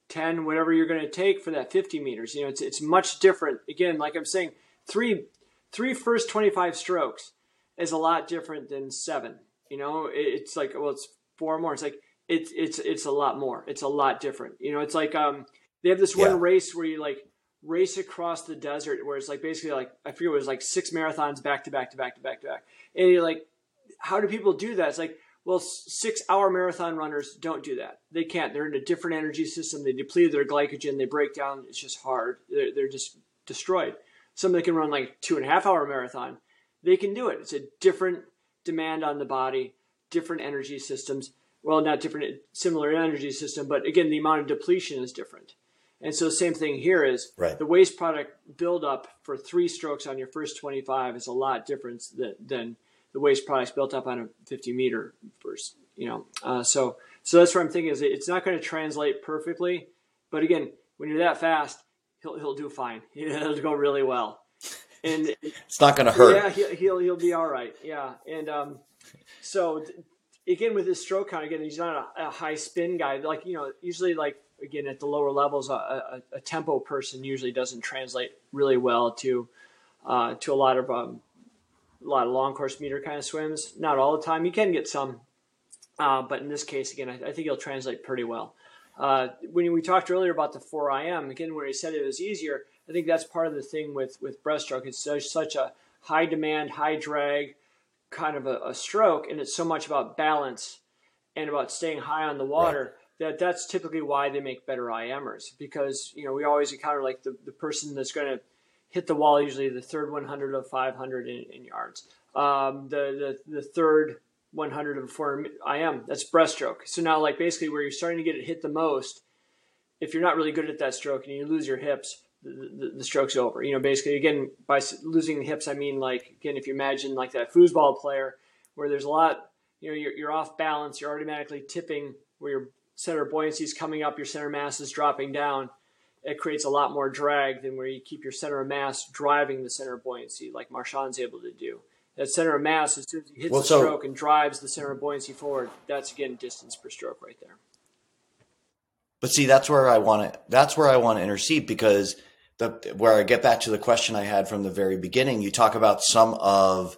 ten, whatever you're going to take for that 50 meters. You know, it's, it's much different. Again, like I'm saying, three, three first 25 strokes is a lot different than seven. You know, it's like, well, it's four more. It's like, it's, it's, it's a lot more. It's a lot different. You know, it's like, um, they have this one yeah. race where you like race across the desert where it's like basically like, I forget it was like six marathons back to back to back to back to back. And you're like, how do people do that? It's like, well, six hour marathon runners don't do that. They can't. They're in a different energy system. They deplete their glycogen. They break down. It's just hard. They're, they're just destroyed. Somebody can run like two and a half hour marathon. They can do it. It's a different demand on the body, different energy systems. Well, not different, similar energy system, but again, the amount of depletion is different. And so, same thing here is right. the waste product buildup for three strokes on your first 25 is a lot different than, than the waste products built up on a 50 meter first, you know. Uh, so so that's what I'm thinking is it's not going to translate perfectly, but again, when you're that fast, he'll he'll do fine. He'll go really well, and it's not going to hurt. Yeah, he'll, he'll he'll be all right. Yeah, and um, so again with his stroke count, again he's not a, a, high spin guy. Like you know, usually like again at the lower levels, a, a, a tempo person usually doesn't translate really well to uh, to a lot of um, a lot of long course meter kind of swims. Not all the time. You can get some, uh, but in this case, again, I, I think it'll translate pretty well. Uh, when we talked earlier about the 4IM, again, where he said it was easier, I think that's part of the thing with, with breaststroke. It's such, such a high demand, high drag kind of a, a, stroke, and it's so much about balance and about staying high on the water. That that's typically why they make better IMers because, you know, we always encounter like the, the person that's going to hit the wall usually the third 100 of 500 in, in yards. Um, the, the, the third 100 of 400 IM, that's breaststroke. So now, like basically, where you're starting to get it hit the most, if you're not really good at that stroke and you lose your hips, the, the, the stroke's over. You know, basically, again, by losing the hips, I mean like again, if you imagine like that foosball player where there's a lot, you know, you're, you're off balance, you're automatically tipping where your center buoyancy is coming up, your center mass is dropping down it creates a lot more drag than where you keep your center of mass driving the center of buoyancy, like Marchand's able to do. That center of mass, as soon as he hits well, the so, stroke and drives the center of buoyancy forward, that's again distance per stroke right there. But see, that's where I want to. That's where I want to intercede because the where I get back to the question I had from the very beginning. You talk about some of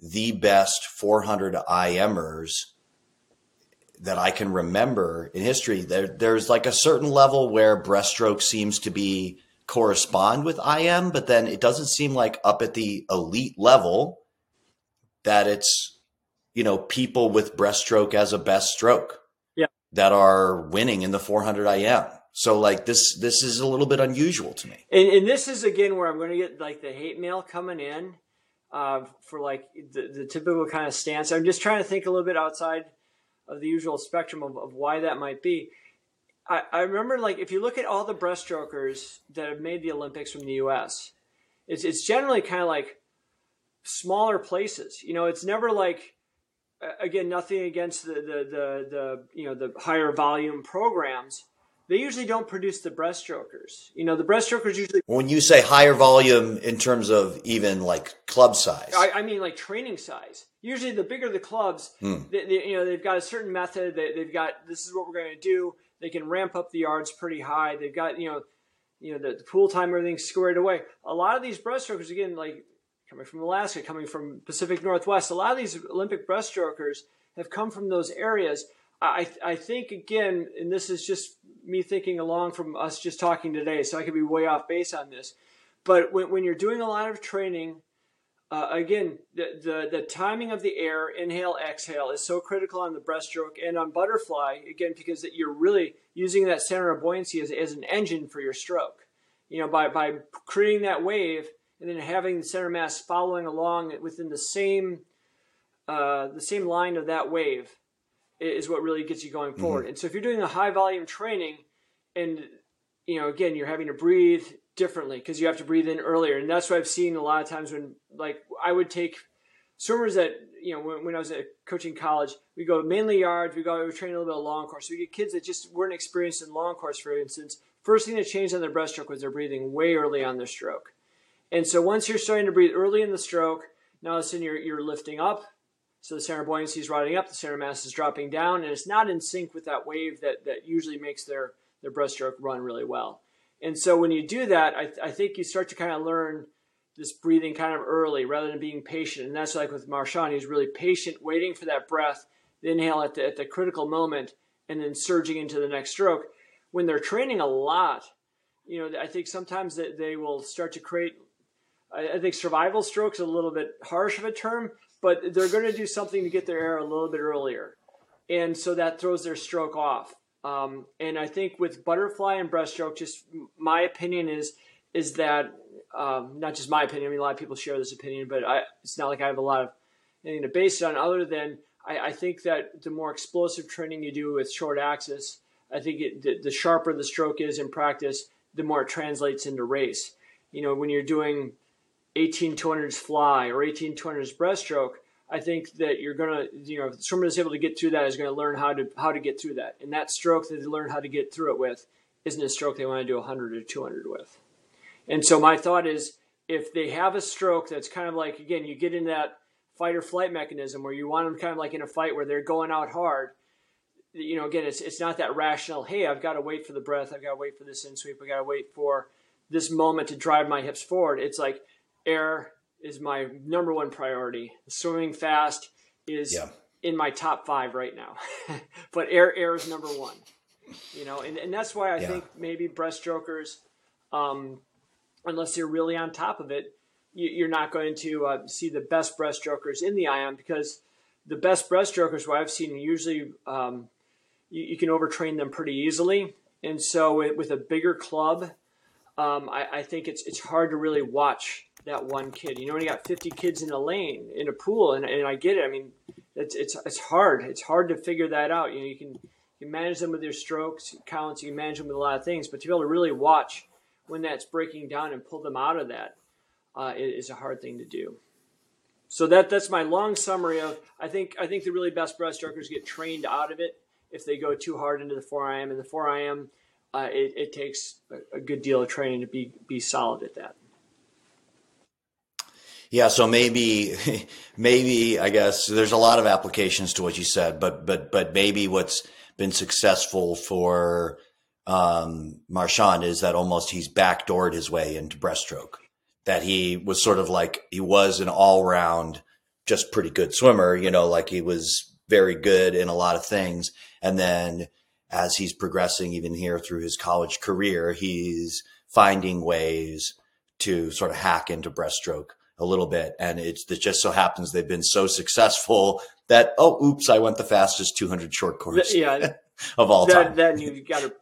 the best 400 IMers that I can remember in history, there, there's like a certain level where breaststroke seems to be correspond with IM, but then it doesn't seem like up at the elite level that it's, you know, people with breaststroke as a best stroke yeah. that are winning in the 400 IM. So like this, this is a little bit unusual to me. And, and this is again where I'm going to get like the hate mail coming in uh, for like the, the typical kind of stance. I'm just trying to think a little bit outside of the usual spectrum of, of why that might be. I, I remember like if you look at all the breaststrokers that have made the Olympics from the U.S., it's it's generally kind of like smaller places. You know, it's never like again nothing against the the the, the you know the higher volume programs, they usually don't produce the breaststrokers. You know, the breaststrokers usually. When you say higher volume in terms of even like club size, I, I mean like training size. Usually, the bigger the clubs, hmm. they, they, you know, they've got a certain method. They, they've got this is what we're going to do. They can ramp up the yards pretty high. They've got you know, you know the, the pool time, everything's squared away. A lot of these breaststrokers, again, like coming from Alaska, coming from Pacific Northwest, a lot of these Olympic breaststrokers have come from those areas. I, I think again, and this is just me thinking along from us just talking today, so I could be way off base on this. But when, when you're doing a lot of training, uh, again, the, the, the timing of the air, inhale, exhale, is so critical on the breaststroke and on butterfly, again, because that you're really using that center of buoyancy as, as an engine for your stroke. You know, by, by creating that wave and then having the center mass following along within the same, uh, the same line of that wave is what really gets you going forward. Mm-hmm. And so if you're doing a high volume training and you know again you're having to breathe differently because you have to breathe in earlier and that's what I've seen a lot of times when like I would take swimmers that you know when, when I was at coaching college we go mainly yards we go we train a little bit of long course we get kids that just weren't experienced in long course for instance first thing that changed on their breaststroke was they're breathing way early on their stroke and so once you're starting to breathe early in the stroke now all of a sudden you're, you're lifting up so the center buoyancy is riding up, the center mass is dropping down, and it's not in sync with that wave that, that usually makes their, their breaststroke run really well. And so when you do that, I, I think you start to kind of learn this breathing kind of early rather than being patient. And that's like with Marchand, he's really patient, waiting for that breath, the inhale at the, at the critical moment, and then surging into the next stroke. When they're training a lot, you know, I think sometimes that they will start to create. I think survival strokes a little bit harsh of a term, but they're going to do something to get their air a little bit earlier. And so that throws their stroke off. Um, and I think with butterfly and breaststroke, just my opinion is is that um, not just my opinion. I mean, a lot of people share this opinion, but I, it's not like I have a lot of anything to base it on. Other than I, I think that the more explosive training you do with short axis, I think it, the, the sharper the stroke is in practice, the more it translates into race. You know, when you're doing 18200s fly or 18-200s breaststroke, I think that you're gonna, you know, if someone is able to get through that is going to learn how to how to get through that, and that stroke that they learn how to get through it with isn't a stroke they want to do 100 or 200 with. And so my thought is, if they have a stroke that's kind of like again, you get in that fight or flight mechanism where you want them kind of like in a fight where they're going out hard. You know, again, it's it's not that rational. Hey, I've got to wait for the breath. I've got to wait for this in sweep. I got to wait for this moment to drive my hips forward. It's like air is my number one priority. Swimming fast is yeah. in my top five right now, but air air is number one. You know, and, and that's why I yeah. think maybe breaststrokers, um, unless you're really on top of it, you, are not going to uh, see the best breaststrokers in the IM because the best breaststrokers, what I've seen, usually um, you, you, can overtrain them pretty easily. And so with, with a bigger club, um, I, I, think it's it's hard to really watch that one kid. You know, when you got 50 kids in a lane in a pool, and, and I get it. I mean, it's it's it's hard. It's hard to figure that out. You know, you can you manage them with your strokes counts. You can manage them with a lot of things, but to be able to really watch when that's breaking down and pull them out of that uh, is a hard thing to do. So that that's my long summary of. I think I think the really best breaststrokers get trained out of it if they go too hard into the 4IM. And the 4IM, uh, it, it takes a, a good deal of training to be be solid at that. Yeah, so maybe, maybe I guess there's a lot of applications to what you said, but but but maybe what's been successful for um, Marchand is that almost he's backdoored his way into breaststroke. That he was sort of like he was an all round, just pretty good swimmer. You know, like he was very good in a lot of things, and then as he's progressing, even here through his college career, he's finding ways to sort of hack into breaststroke a little bit. And it's, it just so happens they've been so successful that, oh, oops, I went the fastest 200 short course yeah, of all that, time. Then you've got a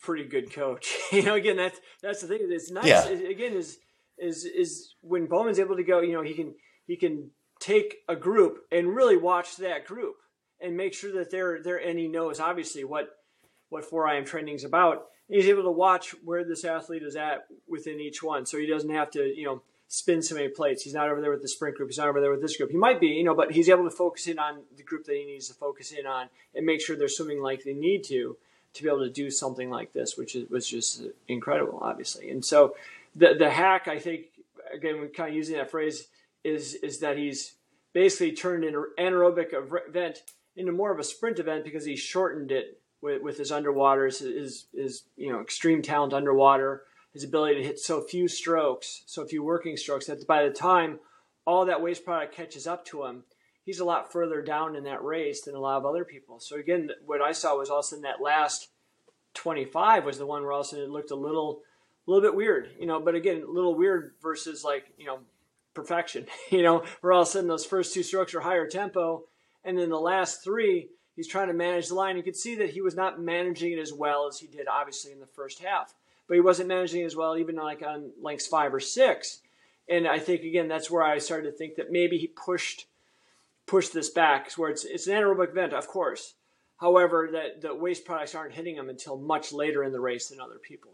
pretty good coach. you know, again, that's, that's the thing. It's nice. Yeah. Again, is, is, is when Bowman's able to go, you know, he can, he can take a group and really watch that group and make sure that they're there. And he knows obviously what, what 4IM training is about. He's able to watch where this athlete is at within each one. So he doesn't have to, you know, spin so many plates. He's not over there with the sprint group. He's not over there with this group. He might be, you know, but he's able to focus in on the group that he needs to focus in on and make sure they're swimming like they need to to be able to do something like this, which is, was just incredible, obviously. And so the the hack, I think, again, we're kind of using that phrase, is is that he's basically turned an anaerobic event into more of a sprint event because he shortened it with, with his underwater, his, his you know extreme talent underwater his ability to hit so few strokes, so few working strokes, that by the time all that waste product catches up to him, he's a lot further down in that race than a lot of other people. So again, what I saw was also in that last 25 was the one where all of a sudden it looked a little, a little bit weird, you know. But again, a little weird versus like you know perfection, you know, where all of a sudden those first two strokes are higher tempo, and then the last three he's trying to manage the line. You could see that he was not managing it as well as he did obviously in the first half but he wasn't managing it as well, even like on lengths five or six. And I think again, that's where I started to think that maybe he pushed pushed this back, where it's it's an anaerobic event, of course, However, that the waste products aren't hitting him until much later in the race than other people.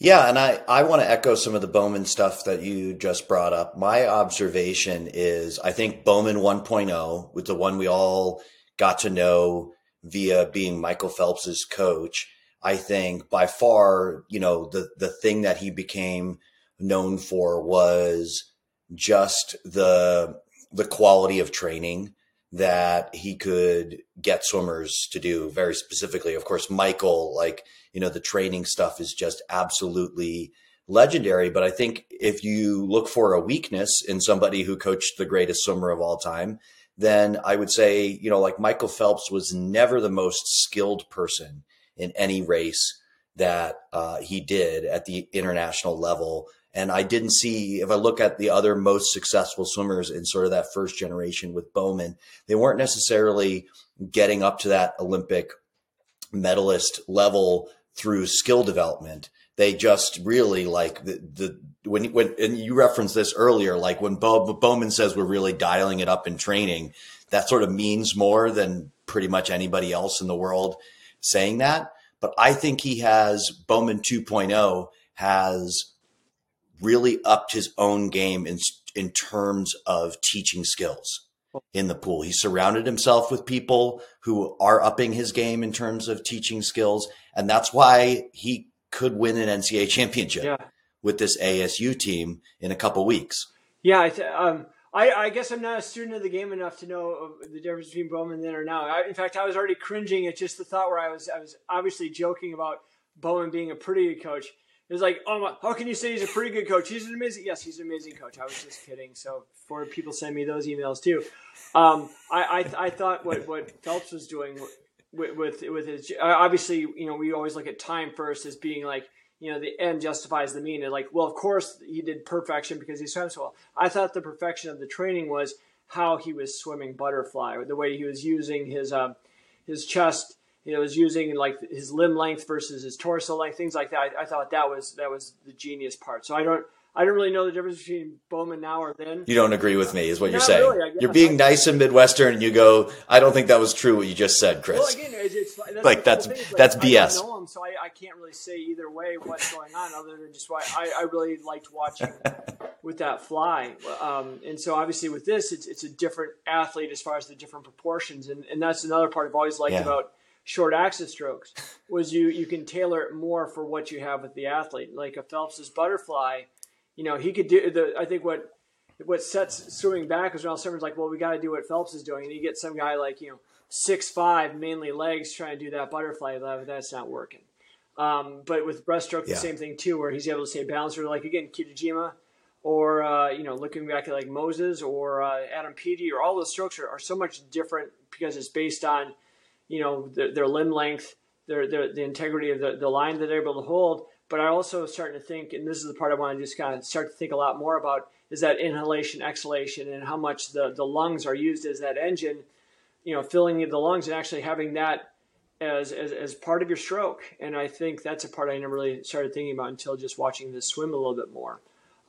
Yeah, and I, I want to echo some of the Bowman stuff that you just brought up. My observation is I think Bowman 1.0, with the one we all got to know via being Michael Phelps's coach, I think by far, you know, the the thing that he became known for was just the the quality of training that he could get swimmers to do very specifically. Of course, Michael, like, you know, the training stuff is just absolutely legendary. But I think if you look for a weakness in somebody who coached the greatest swimmer of all time, then I would say, you know, like Michael Phelps was never the most skilled person in any race that uh, he did at the international level. And I didn't see, if I look at the other most successful swimmers in sort of that first generation with Bowman, they weren't necessarily getting up to that Olympic medalist level through skill development. They just really like the, the when when and you referenced this earlier, like when Bo, Bowman says we're really dialing it up in training, that sort of means more than pretty much anybody else in the world saying that. But I think he has Bowman 2.0 has really upped his own game in in terms of teaching skills in the pool. He surrounded himself with people who are upping his game in terms of teaching skills, and that's why he could win an NCAA championship yeah. with this ASU team in a couple weeks. Yeah, I, th- um, I, I, guess I'm not a student of the game enough to know the difference between Bowman then or now. I, in fact, I was already cringing at just the thought where I was I was obviously joking about Bowman being a pretty good coach it's like, oh my, how can you say he's a pretty good coach? He's an amazing. Yes, he's an amazing coach. I was just kidding. So for people send me those emails too. Um, I, I, I thought what what Phelps was doing with with, with his obviously you know we always look at time first as being like you know the end justifies the mean and like well of course he did perfection because he swam so well. I thought the perfection of the training was how he was swimming butterfly, the way he was using his um, his chest you know, was using like his limb length versus his torso length, things like that. I, I, thought that was that was the genius part. So I don't I don't really know the difference between Bowman now or then. You don't agree with me, is what Not you're saying. Really, you're being nice and Midwestern, and you go, I don't think that was true what you just said, Chris. Well, again, it's, it's that's like that's that's BS. I know him, so I, I, can't really say either way what's going on, other than just why I, I really liked watching with that fly. Um, and so obviously with this, it's it's a different athlete as far as the different proportions, and and that's another part I've always liked yeah. about short axis strokes was you you can tailor it more for what you have with the athlete. Like a Phelps's butterfly, you know, he could do the. I think what what sets swimming back is when all someone's like, well, we got to do what Phelps is doing, and you get some guy like you know six five, mainly legs, trying to do that butterfly. That's not working. Um, but with breaststroke, yeah. the same thing too, where he's able to stay balanced. Or like again, Kitajima, or uh, you know, looking back at like Moses or uh, Adam Peaty, or all those strokes are, are so much different because it's based on you know, their, their limb length, their, their, the integrity of the, the line that they're able to hold. But I also starting to think, and this is the part I want to just kind of start to think a lot more about, is that inhalation, exhalation, and how much the, the lungs are used as that engine, you know, filling the lungs and actually having that as, as, as part of your stroke. And I think that's a part I never really started thinking about until just watching this swim a little bit more.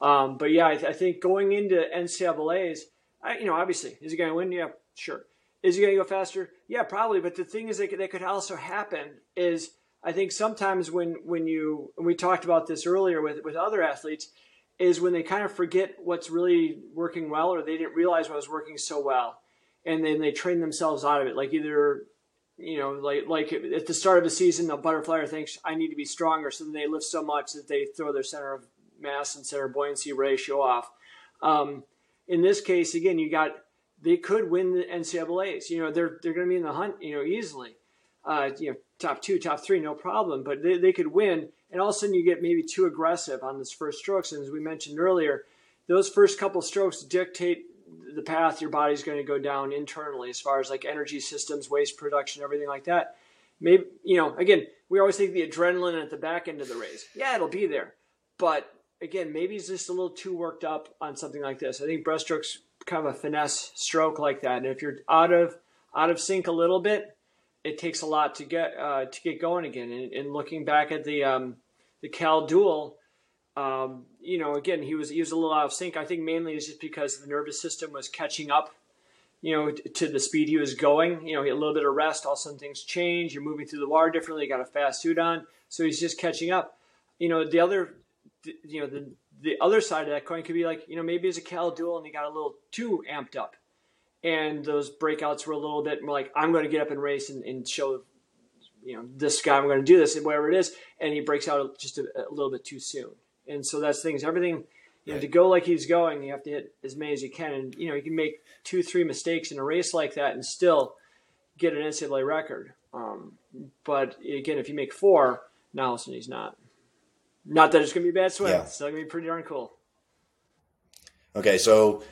Um, but yeah, I, th- I, think going into NCAA's, I, you know, obviously, is he going to win? Yeah, sure. Is he going to go faster? Yeah, probably. But the thing is that, that could also happen is I think sometimes when when you and we talked about this earlier with with other athletes is when they kind of forget what's really working well or they didn't realize what was working so well and then they train themselves out of it like either you know like like at the start of a season the butterfly thinks I need to be stronger so then they lift so much that they throw their center of mass and center buoyancy ratio off um, in this case again you got they could win the NCAA's. You know, they're they're going to be in the hunt. You know, easily. Uh, you know, top two, top three, no problem. But they, they could win, and all of a sudden you get maybe too aggressive on this first strokes. And as we mentioned earlier, those first couple strokes dictate the path your body's going to go down internally, as far as like energy systems, waste production, everything like that. Maybe you know, again, we always think the adrenaline at the back end of the race. Yeah, it'll be there, but again, maybe he's just a little too worked up on something like this. I think breaststrokes kind of a finesse stroke like that. And if you're out of out of sync a little bit, it takes a lot to get uh, to get going again. And, and looking back at the um, the Cal duel, um, you know, again he was he was a little out of sync. I think mainly it's just because the nervous system was catching up you know, to the speed he was going. You know, he had a little bit of rest. All of a sudden things change. You're moving through the water differently. You got a fast suit on, so he's just catching up. You know, the other, you know, the the other side of that coin could be like, you know, maybe it's a Cal duel and he got a little too amped up, and those breakouts were a little bit more like, I'm going to get up and race and, and show, you know, this guy I'm going to do this and whatever it is, and he breaks out just a, a little bit too soon. And so that's things. Everything you know, to go like he's going, you have to hit as many as you can, and you know, you can make two, three mistakes in a race like that and still get an NCAA record. Um, but again, if you make four, now all of a sudden he's not. Not that it's going to be a bad swim. Yeah. It's still going to be pretty darn cool. Okay, so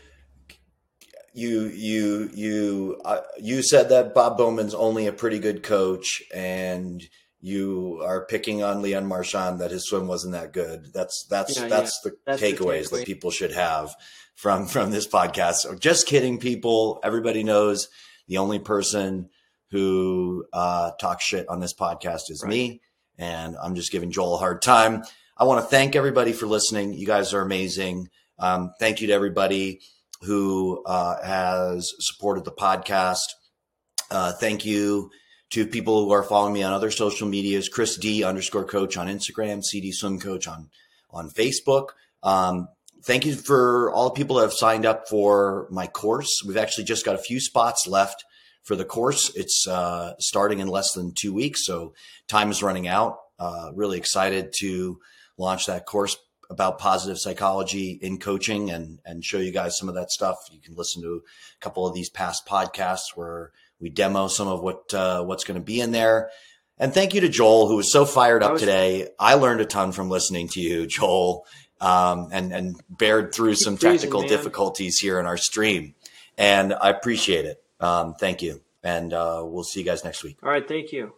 you you you uh, you said that Bob Bowman's only a pretty good coach, and you are picking on Leon Marchand that his swim wasn't that good. That's that's yeah, that's, yeah. the, that's takeaways the that people should have from from this podcast. So just kidding, people. Everybody knows the only person who uh, talks shit on this podcast is right. me, and I'm just giving Joel a hard time. I want to thank everybody for listening. You guys are amazing. Um, thank you to everybody who uh, has supported the podcast. Uh, thank you to people who are following me on other social medias, Chris D underscore coach on Instagram, CD Swim Coach on on Facebook. Um, thank you for all the people that have signed up for my course. We've actually just got a few spots left for the course. It's uh, starting in less than two weeks, so time is running out. Uh, really excited to launch that course about positive psychology in coaching and and show you guys some of that stuff. You can listen to a couple of these past podcasts where we demo some of what uh, what's going to be in there. And thank you to Joel, who was so fired up was- today. I learned a ton from listening to you, Joel, um, and and bared through some technical difficulties here in our stream. And I appreciate it. Um, thank you, and uh, we'll see you guys next week. All right, thank you.